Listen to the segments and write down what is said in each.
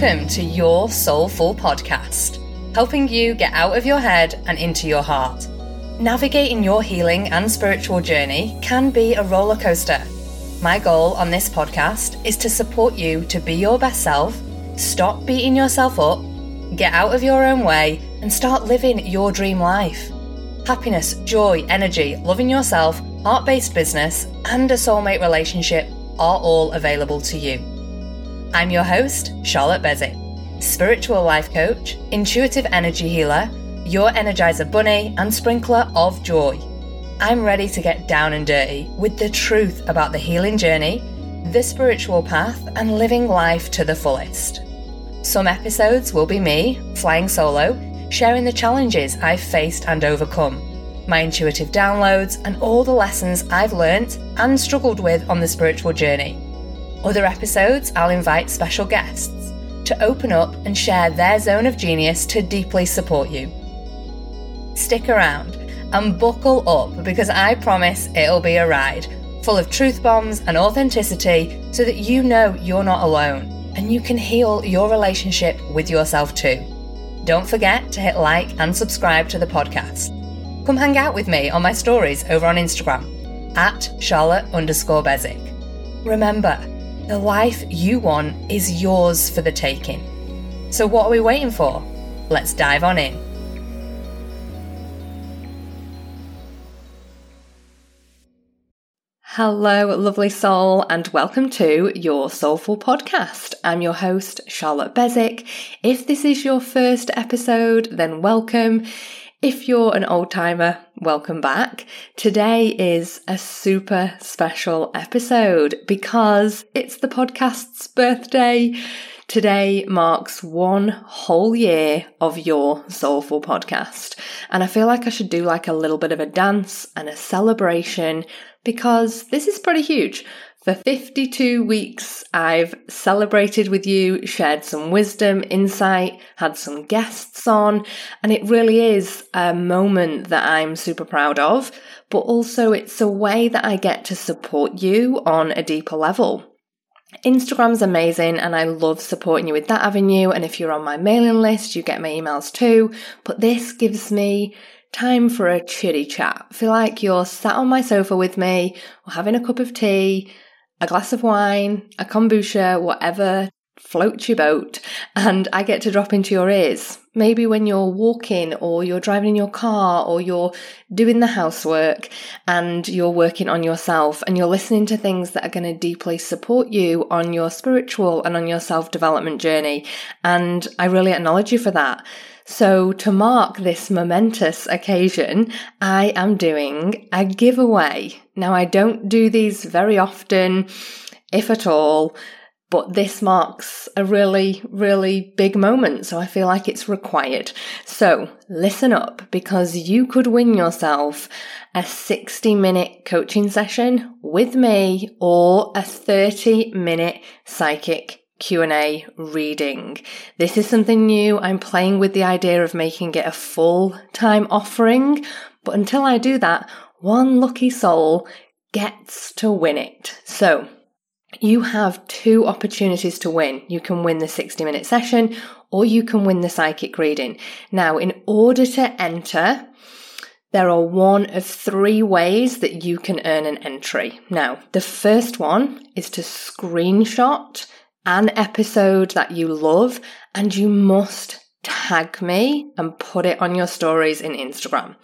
Welcome to Your Soulful Podcast, helping you get out of your head and into your heart. Navigating your healing and spiritual journey can be a roller coaster. My goal on this podcast is to support you to be your best self, stop beating yourself up, get out of your own way, and start living your dream life. Happiness, joy, energy, loving yourself, heart based business, and a soulmate relationship are all available to you. I'm your host, Charlotte Beswick, spiritual life coach, intuitive energy healer, your energizer bunny, and sprinkler of joy. I'm ready to get down and dirty with the truth about the healing journey, the spiritual path, and living life to the fullest. Some episodes will be me, flying solo, sharing the challenges I've faced and overcome, my intuitive downloads, and all the lessons I've learnt and struggled with on the spiritual journey. Other episodes, I'll invite special guests to open up and share their zone of genius to deeply support you. Stick around and buckle up because I promise it'll be a ride full of truth bombs and authenticity so that you know you're not alone and you can heal your relationship with yourself too. Don't forget to hit like and subscribe to the podcast. Come hang out with me on my stories over on Instagram at Charlotte underscore Beswick. Remember, the life you want is yours for the taking. So, what are we waiting for? Let's dive on in. Hello, lovely soul, and welcome to your Soulful Podcast. I'm your host, Charlotte Beswick. If this is your first episode, then welcome. If you're an old timer, welcome back. Today is a super special episode because it's the podcast's birthday. Today marks one whole year of your soulful podcast. And I feel like I should do like a little bit of a dance and a celebration because this is pretty huge. For 52 weeks, I've celebrated with you, shared some wisdom, insight, had some guests on, and it really is a moment that I'm super proud of, but also it's a way that I get to support you on a deeper level. Instagram's amazing and I love supporting you with that avenue. And if you're on my mailing list, you get my emails too. But this gives me time for a chitty chat. Feel like you're sat on my sofa with me or having a cup of tea a glass of wine, a kombucha, whatever floats your boat, and I get to drop into your ears. Maybe when you're walking or you're driving in your car or you're doing the housework and you're working on yourself and you're listening to things that are going to deeply support you on your spiritual and on your self development journey. And I really acknowledge you for that. So, to mark this momentous occasion, I am doing a giveaway. Now, I don't do these very often, if at all, but this marks a really, really big moment. So, I feel like it's required. So, listen up because you could win yourself a 60 minute coaching session with me or a 30 minute psychic Q&A reading. This is something new. I'm playing with the idea of making it a full-time offering, but until I do that, one lucky soul gets to win it. So, you have two opportunities to win. You can win the 60 minute session or you can win the psychic reading. Now, in order to enter, there are one of three ways that you can earn an entry. Now, the first one is to screenshot an episode that you love and you must tag me and put it on your stories in Instagram.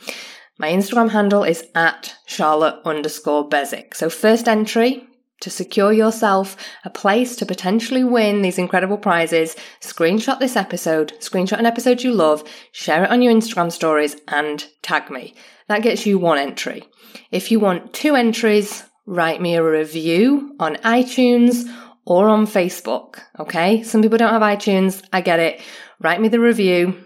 My Instagram handle is at Charlotte underscore Beswick. So first entry to secure yourself a place to potentially win these incredible prizes, screenshot this episode, screenshot an episode you love, share it on your Instagram stories and tag me. That gets you one entry. If you want two entries, write me a review on iTunes or on Facebook. Okay. Some people don't have iTunes. I get it. Write me the review.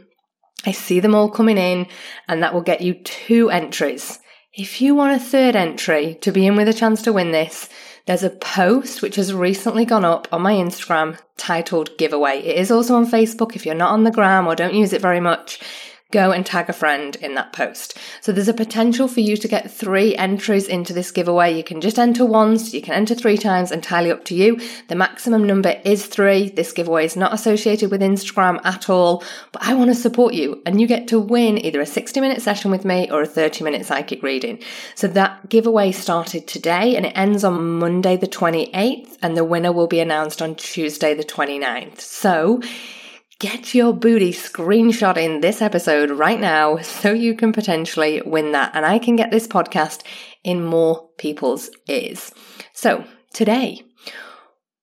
I see them all coming in and that will get you two entries. If you want a third entry to be in with a chance to win this, there's a post which has recently gone up on my Instagram titled giveaway. It is also on Facebook if you're not on the gram or don't use it very much. Go and tag a friend in that post. So there's a potential for you to get three entries into this giveaway. You can just enter once, you can enter three times, entirely up to you. The maximum number is three. This giveaway is not associated with Instagram at all, but I want to support you and you get to win either a 60 minute session with me or a 30 minute psychic reading. So that giveaway started today and it ends on Monday the 28th and the winner will be announced on Tuesday the 29th. So Get your booty screenshot in this episode right now so you can potentially win that and I can get this podcast in more people's ears. So, today,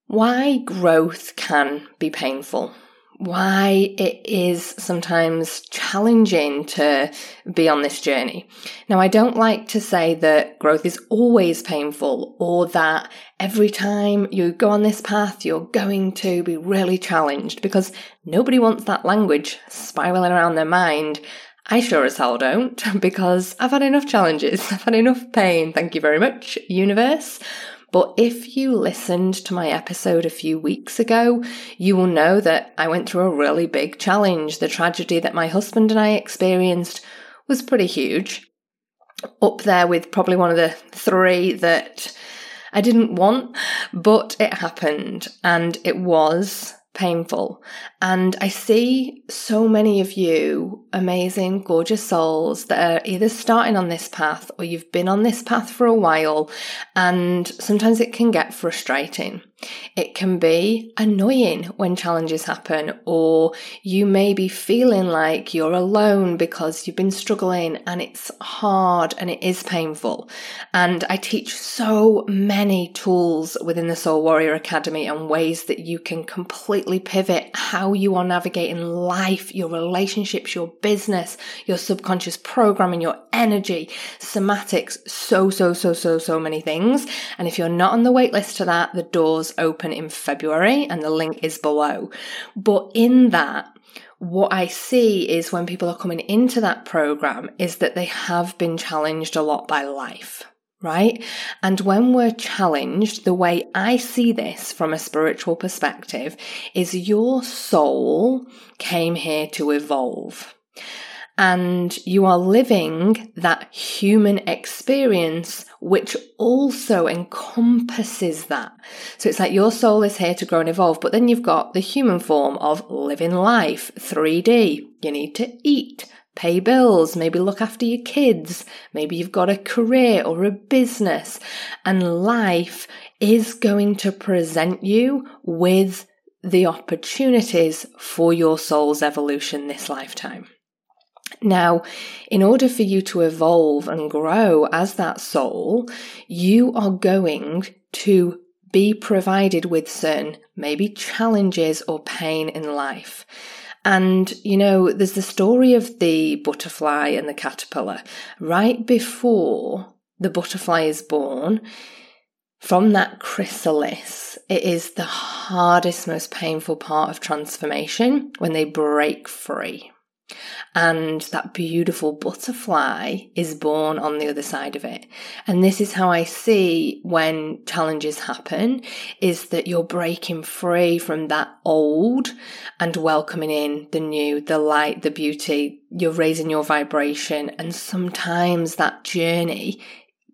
why growth can be painful why it is sometimes challenging to be on this journey. Now, I don't like to say that growth is always painful or that every time you go on this path, you're going to be really challenged because nobody wants that language spiraling around their mind. I sure as hell don't because I've had enough challenges. I've had enough pain. Thank you very much, universe. But if you listened to my episode a few weeks ago, you will know that I went through a really big challenge. The tragedy that my husband and I experienced was pretty huge. Up there with probably one of the three that I didn't want, but it happened and it was painful. And I see so many of you amazing, gorgeous souls that are either starting on this path or you've been on this path for a while. And sometimes it can get frustrating. It can be annoying when challenges happen, or you may be feeling like you're alone because you've been struggling and it's hard and it is painful. And I teach so many tools within the Soul Warrior Academy and ways that you can completely pivot how you are navigating life, your relationships, your business, your subconscious programming, your energy, somatics, so, so, so, so, so many things. And if you're not on the waitlist to that, the doors open in February and the link is below. But in that, what I see is when people are coming into that program is that they have been challenged a lot by life. Right? And when we're challenged, the way I see this from a spiritual perspective is your soul came here to evolve and you are living that human experience, which also encompasses that. So it's like your soul is here to grow and evolve, but then you've got the human form of living life, 3D. You need to eat, pay bills, maybe look after your kids, maybe you've got a career or a business, and life is going to present you with the opportunities for your soul's evolution this lifetime. Now, in order for you to evolve and grow as that soul, you are going to be provided with certain maybe challenges or pain in life. And, you know, there's the story of the butterfly and the caterpillar. Right before the butterfly is born, from that chrysalis, it is the hardest, most painful part of transformation when they break free. And that beautiful butterfly is born on the other side of it. And this is how I see when challenges happen is that you're breaking free from that old and welcoming in the new, the light, the beauty. You're raising your vibration. And sometimes that journey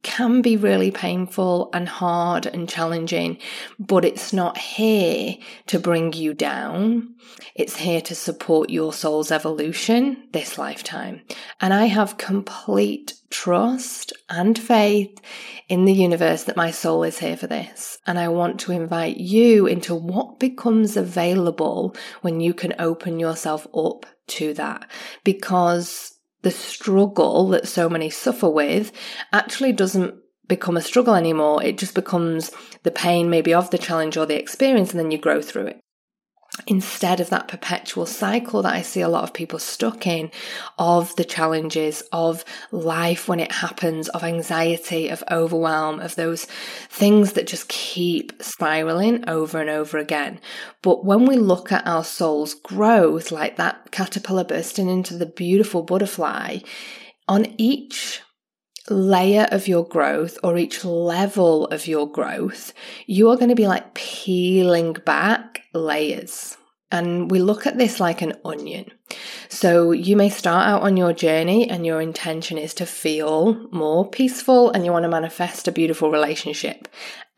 can be really painful and hard and challenging, but it's not here to bring you down. It's here to support your soul's evolution this lifetime. And I have complete trust and faith in the universe that my soul is here for this. And I want to invite you into what becomes available when you can open yourself up to that because the struggle that so many suffer with actually doesn't become a struggle anymore. It just becomes the pain, maybe of the challenge or the experience, and then you grow through it instead of that perpetual cycle that I see a lot of people stuck in of the challenges of life when it happens, of anxiety, of overwhelm, of those things that just keep spiraling over and over again. But when we look at our soul's growth, like that caterpillar bursting into the beautiful butterfly, on each layer of your growth or each level of your growth, you are going to be like peeling back layers. And we look at this like an onion. So you may start out on your journey and your intention is to feel more peaceful and you want to manifest a beautiful relationship.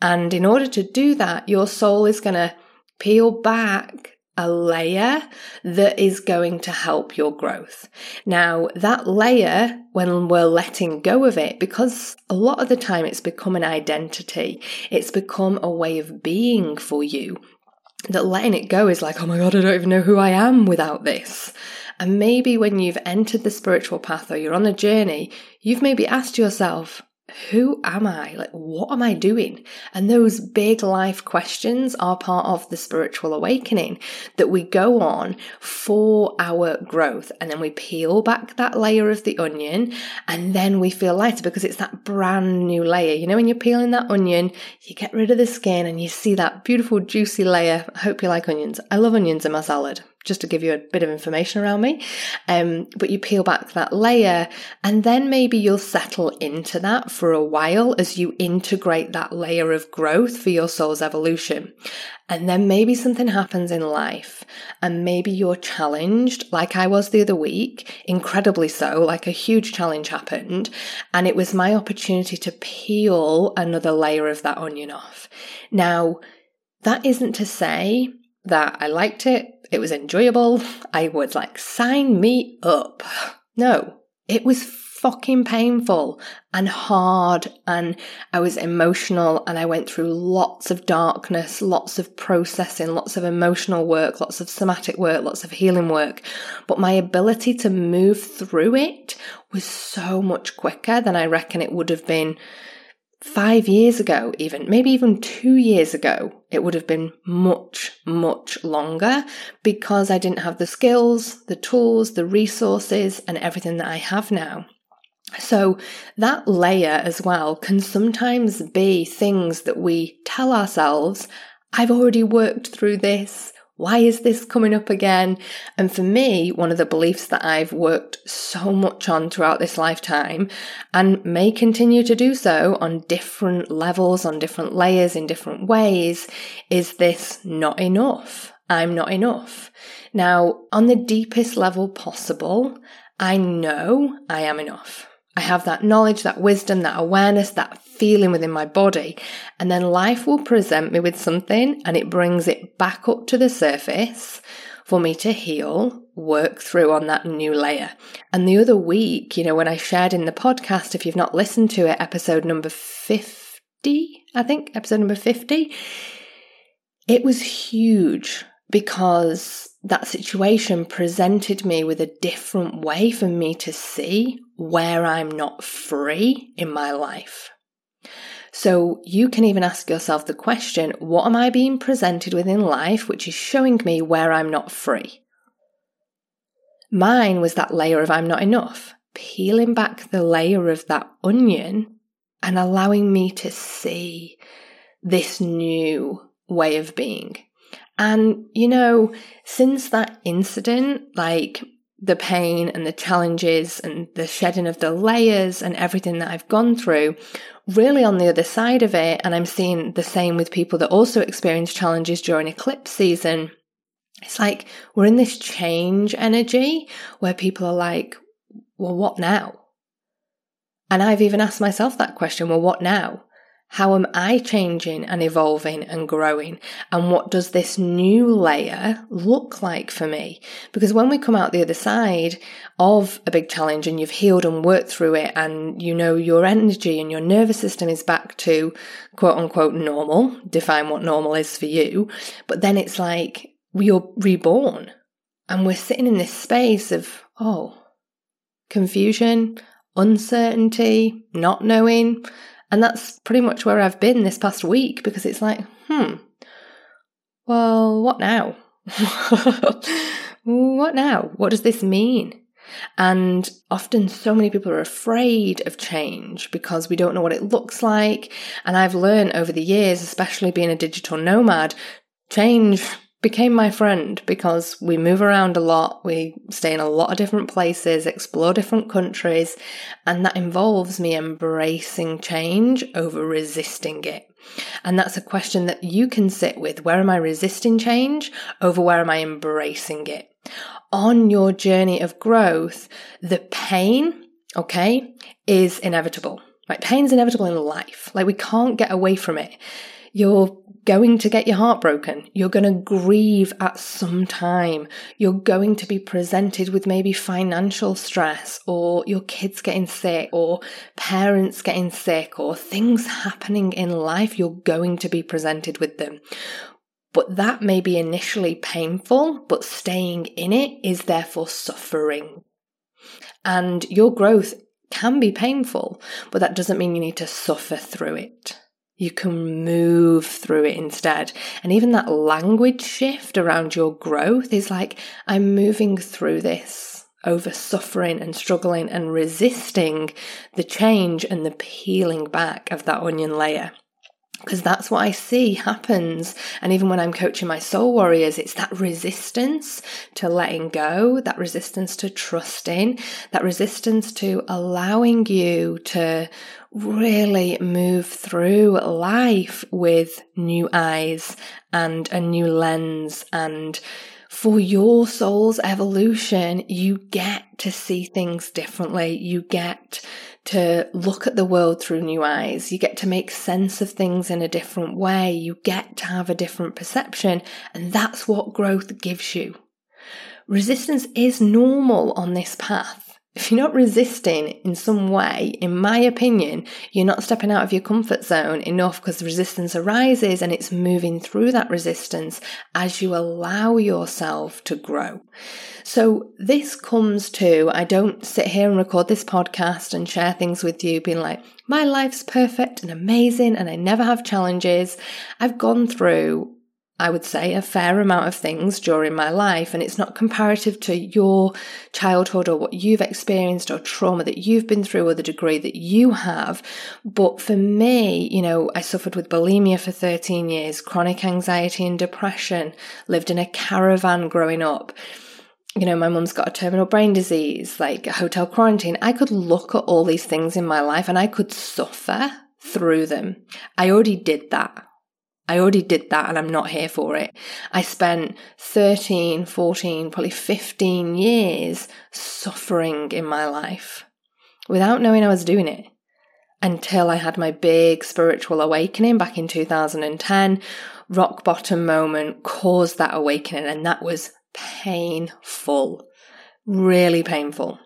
And in order to do that, your soul is going to peel back a layer that is going to help your growth. Now, that layer, when we're letting go of it, because a lot of the time it's become an identity, it's become a way of being for you, that letting it go is like, oh my God, I don't even know who I am without this. And maybe when you've entered the spiritual path or you're on a journey, you've maybe asked yourself, who am I? Like, what am I doing? And those big life questions are part of the spiritual awakening that we go on for our growth. And then we peel back that layer of the onion and then we feel lighter because it's that brand new layer. You know, when you're peeling that onion, you get rid of the skin and you see that beautiful juicy layer. I hope you like onions. I love onions in my salad just to give you a bit of information around me. Um, but you peel back that layer and then maybe you'll settle into that for a while as you integrate that layer of growth for your soul's evolution. And then maybe something happens in life and maybe you're challenged, like I was the other week, incredibly so, like a huge challenge happened. And it was my opportunity to peel another layer of that onion off. Now, that isn't to say that I liked it, it was enjoyable, I was like, sign me up. No, it was fucking painful and hard, and I was emotional, and I went through lots of darkness, lots of processing, lots of emotional work, lots of somatic work, lots of healing work. But my ability to move through it was so much quicker than I reckon it would have been five years ago, even maybe even two years ago, it would have been much, much longer because I didn't have the skills, the tools, the resources, and everything that I have now. So, that layer as well can sometimes be things that we tell ourselves, I've already worked through this, why is this coming up again? And for me, one of the beliefs that I've worked so much on throughout this lifetime and may continue to do so on different levels, on different layers, in different ways is this not enough. I'm not enough. Now, on the deepest level possible, I know I am enough. I have that knowledge, that wisdom, that awareness, that feeling within my body. And then life will present me with something and it brings it back up to the surface for me to heal, work through on that new layer. And the other week, you know, when I shared in the podcast, if you've not listened to it, episode number 50, I think, episode number 50, it was huge because that situation presented me with a different way for me to see where I'm not free in my life. So you can even ask yourself the question what am I being presented with in life which is showing me where I'm not free? Mine was that layer of I'm not enough, peeling back the layer of that onion and allowing me to see this new way of being. And, you know, since that incident, like the pain and the challenges and the shedding of the layers and everything that I've gone through, really on the other side of it, and I'm seeing the same with people that also experience challenges during eclipse season. It's like we're in this change energy where people are like, well, what now? And I've even asked myself that question, well, what now? How am I changing and evolving and growing? And what does this new layer look like for me? Because when we come out the other side of a big challenge and you've healed and worked through it and you know your energy and your nervous system is back to quote unquote normal, define what normal is for you. But then it's like you're reborn and we're sitting in this space of, oh, confusion, uncertainty, not knowing and that's pretty much where I've been this past week because it's like, hmm, well, what now? what now? What does this mean? And often, so many people are afraid of change because we don't know what it looks like. And I've learned over the years, especially being a digital nomad, change became my friend because we move around a lot, we stay in a lot of different places, explore different countries, and that involves me embracing change over resisting it. And that's a question that you can sit with. Where am I resisting change over where am I embracing it? On your journey of growth, the pain, okay, is inevitable. Right? Pain's inevitable in life. Like we can't get away from it. You're going to get your heart broken. You're going to grieve at some time. You're going to be presented with maybe financial stress or your kids getting sick or parents getting sick or things happening in life. You're going to be presented with them. But that may be initially painful, but staying in it is therefore suffering. And your growth can be painful, but that doesn't mean you need to suffer through it. You can move through it instead. And even that language shift around your growth is like, I'm moving through this over suffering and struggling and resisting the change and the peeling back of that onion layer because that's what I see happens. And even when I'm coaching my soul warriors, it's that resistance to letting go, that resistance to trusting, that resistance to allowing you to really move through life with new eyes and a new lens and for your soul's evolution, you get to see things differently. You get to look at the world through new eyes. You get to make sense of things in a different way. You get to have a different perception. And that's what growth gives you. Resistance is normal on this path. If you're not resisting in some way, in my opinion, you're not stepping out of your comfort zone enough because resistance arises and it's moving through that resistance as you allow yourself to grow. So this comes to, I don't sit here and record this podcast and share things with you being like, my life's perfect and amazing and I never have challenges. I've gone through I would say, a fair amount of things during my life. And it's not comparative to your childhood or what you've experienced or trauma that you've been through or the degree that you have. But for me, you know, I suffered with bulimia for 13 years, chronic anxiety and depression, lived in a caravan growing up. You know, my mum's got a terminal brain disease, like a hotel quarantine. I could look at all these things in my life and I could suffer through them. I already did that I already did that and I'm not here for it. I spent 13, 14, probably 15 years suffering in my life without knowing I was doing it until I had my big spiritual awakening back in 2010. Rock bottom moment caused that awakening, and that was painful, really painful.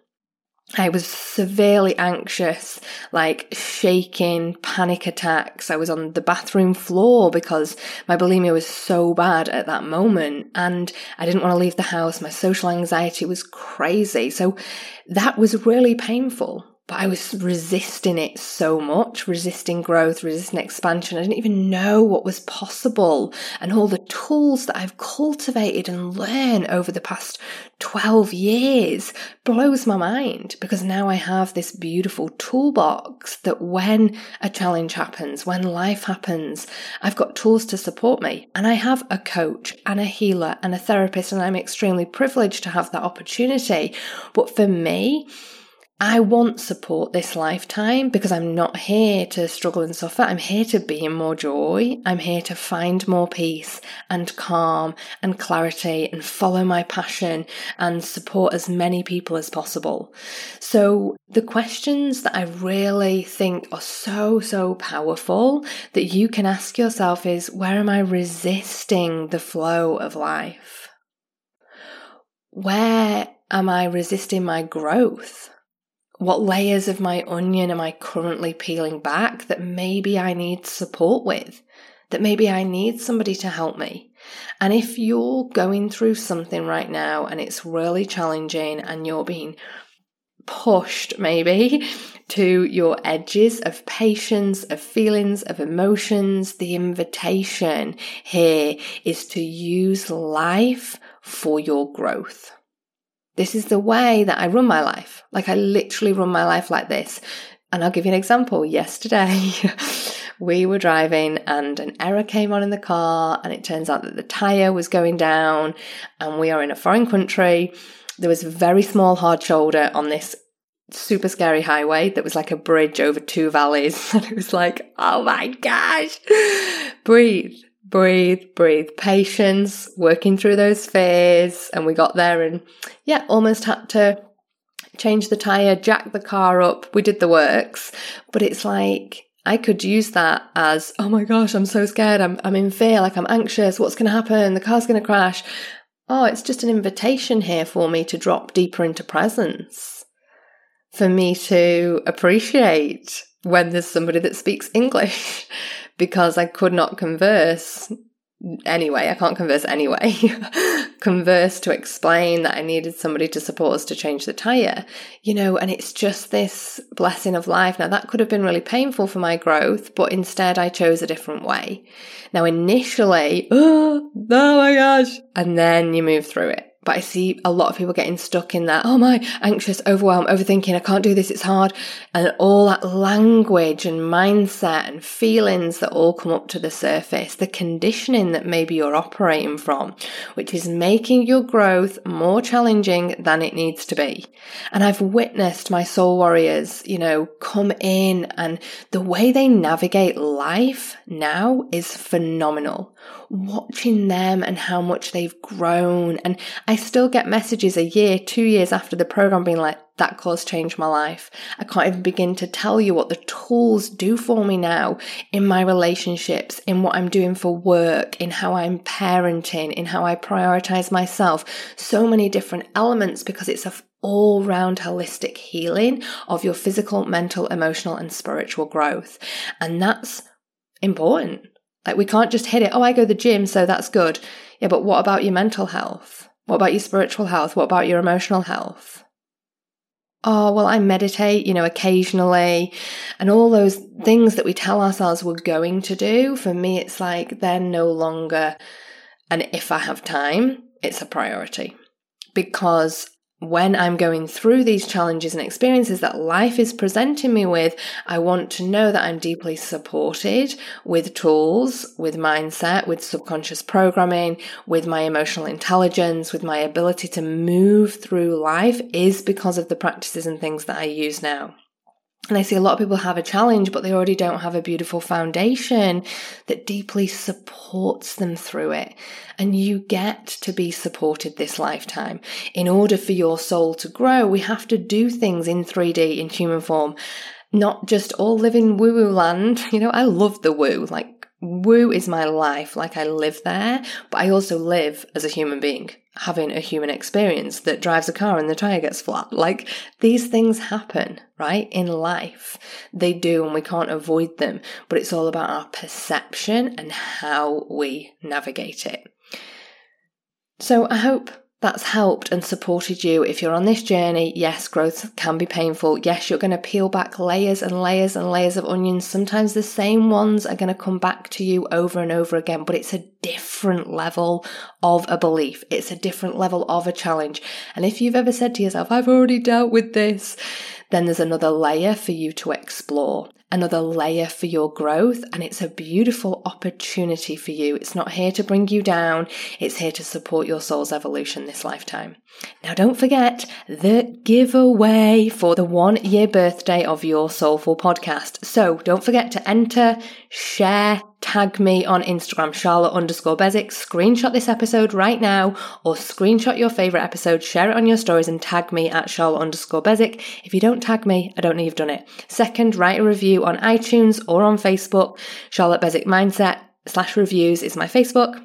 I was severely anxious, like shaking, panic attacks. I was on the bathroom floor because my bulimia was so bad at that moment and I didn't want to leave the house. My social anxiety was crazy. So that was really painful but I was resisting it so much, resisting growth, resisting expansion. I didn't even know what was possible. And all the tools that I've cultivated and learned over the past 12 years blows my mind because now I have this beautiful toolbox that when a challenge happens, when life happens, I've got tools to support me. And I have a coach and a healer and a therapist, and I'm extremely privileged to have that opportunity. But for me, I want support this lifetime because I'm not here to struggle and suffer. I'm here to be in more joy. I'm here to find more peace and calm and clarity and follow my passion and support as many people as possible. So the questions that I really think are so, so powerful that you can ask yourself is where am I resisting the flow of life? Where am I resisting my growth? What layers of my onion am I currently peeling back that maybe I need support with? That maybe I need somebody to help me? And if you're going through something right now and it's really challenging and you're being pushed maybe to your edges of patience, of feelings, of emotions, the invitation here is to use life for your growth. This is the way that I run my life. Like I literally run my life like this. And I'll give you an example. Yesterday, we were driving and an error came on in the car, and it turns out that the tyre was going down, and we are in a foreign country. There was a very small hard shoulder on this super scary highway that was like a bridge over two valleys. And it was like, oh my gosh, breathe breathe, breathe. Patience, working through those fears. And we got there and yeah, almost had to change the tyre, jack the car up. We did the works. But it's like, I could use that as, oh my gosh, I'm so scared. I'm, I'm in fear. Like I'm anxious. What's going to happen? The car's going to crash. Oh, it's just an invitation here for me to drop deeper into presence, for me to appreciate when there's somebody that speaks English because I could not converse anyway. I can't converse anyway. converse to explain that I needed somebody to support us to change the tire, you know, and it's just this blessing of life. Now, that could have been really painful for my growth, but instead I chose a different way. Now, initially, oh, oh my gosh, and then you move through it. But I see a lot of people getting stuck in that, oh my, anxious, overwhelmed, overthinking, I can't do this, it's hard. And all that language and mindset and feelings that all come up to the surface, the conditioning that maybe you're operating from, which is making your growth more challenging than it needs to be. And I've witnessed my soul warriors, you know, come in and the way they navigate life now is phenomenal watching them and how much they've grown. And I still get messages a year, two years after the program being like, that course changed my life. I can't even begin to tell you what the tools do for me now in my relationships, in what I'm doing for work, in how I'm parenting, in how I prioritize myself. So many different elements because it's a all round holistic healing of your physical, mental, emotional, and spiritual growth. And that's important. Like we can't just hit it, oh, I go to the gym, so that's good. Yeah, but what about your mental health? What about your spiritual health? What about your emotional health? Oh, well, I meditate, you know, occasionally, and all those things that we tell ourselves we're going to do. For me, it's like they're no longer and if I have time, it's a priority because when I'm going through these challenges and experiences that life is presenting me with, I want to know that I'm deeply supported with tools, with mindset, with subconscious programming, with my emotional intelligence, with my ability to move through life is because of the practices and things that I use now. And I see a lot of people have a challenge, but they already don't have a beautiful foundation that deeply supports them through it. And you get to be supported this lifetime. In order for your soul to grow, we have to do things in 3D, in human form, not just all live in woo woo land. You know, I love the woo. Like, woo is my life. Like, I live there, but I also live as a human being having a human experience that drives a car and the tire gets flat. Like these things happen, right? In life. They do and we can't avoid them, but it's all about our perception and how we navigate it. So I hope that's helped and supported you if you're on this journey. Yes, growth can be painful. Yes, you're going to peel back layers and layers and layers of onions. Sometimes the same ones are going to come back to you over and over again, but it's a different level of a belief. It's a different level of a challenge. And if you've ever said to yourself, I've already dealt with this, then there's another layer for you to explore another layer for your growth. And it's a beautiful opportunity for you. It's not here to bring you down. It's here to support your soul's evolution this lifetime. Now, don't forget the giveaway for the one year birthday of your Soulful podcast. So don't forget to enter, share, tag me on Instagram, Charlotte underscore Beswick. Screenshot this episode right now or screenshot your favorite episode, share it on your stories and tag me at Charlotte underscore Beswick. If you don't tag me, I don't know you've done it. Second, write a review on iTunes or on Facebook. Charlotte Beswick Mindset slash reviews is my Facebook.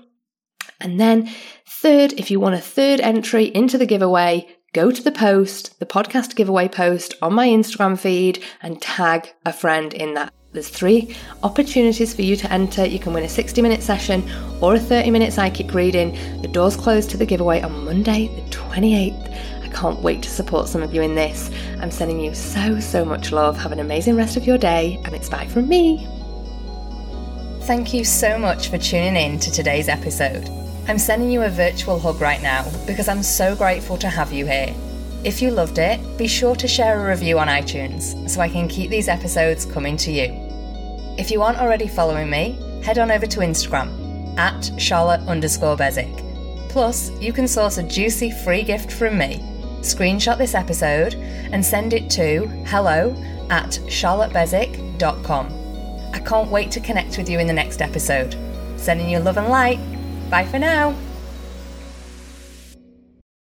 And then third, if you want a third entry into the giveaway, go to the post, the podcast giveaway post on my Instagram feed and tag a friend in that. There's three opportunities for you to enter. You can win a 60 minute session or a 30 minute psychic reading. The doors close to the giveaway on Monday, the 28th. Can't wait to support some of you in this. I'm sending you so, so much love. Have an amazing rest of your day, and it's bye from me. Thank you so much for tuning in to today's episode. I'm sending you a virtual hug right now because I'm so grateful to have you here. If you loved it, be sure to share a review on iTunes so I can keep these episodes coming to you. If you aren't already following me, head on over to Instagram at Charlotte underscore Beswick. Plus, you can source a juicy free gift from me. Screenshot this episode and send it to hello at charlottebeswick.com. I can't wait to connect with you in the next episode. Sending you love and light. Bye for now.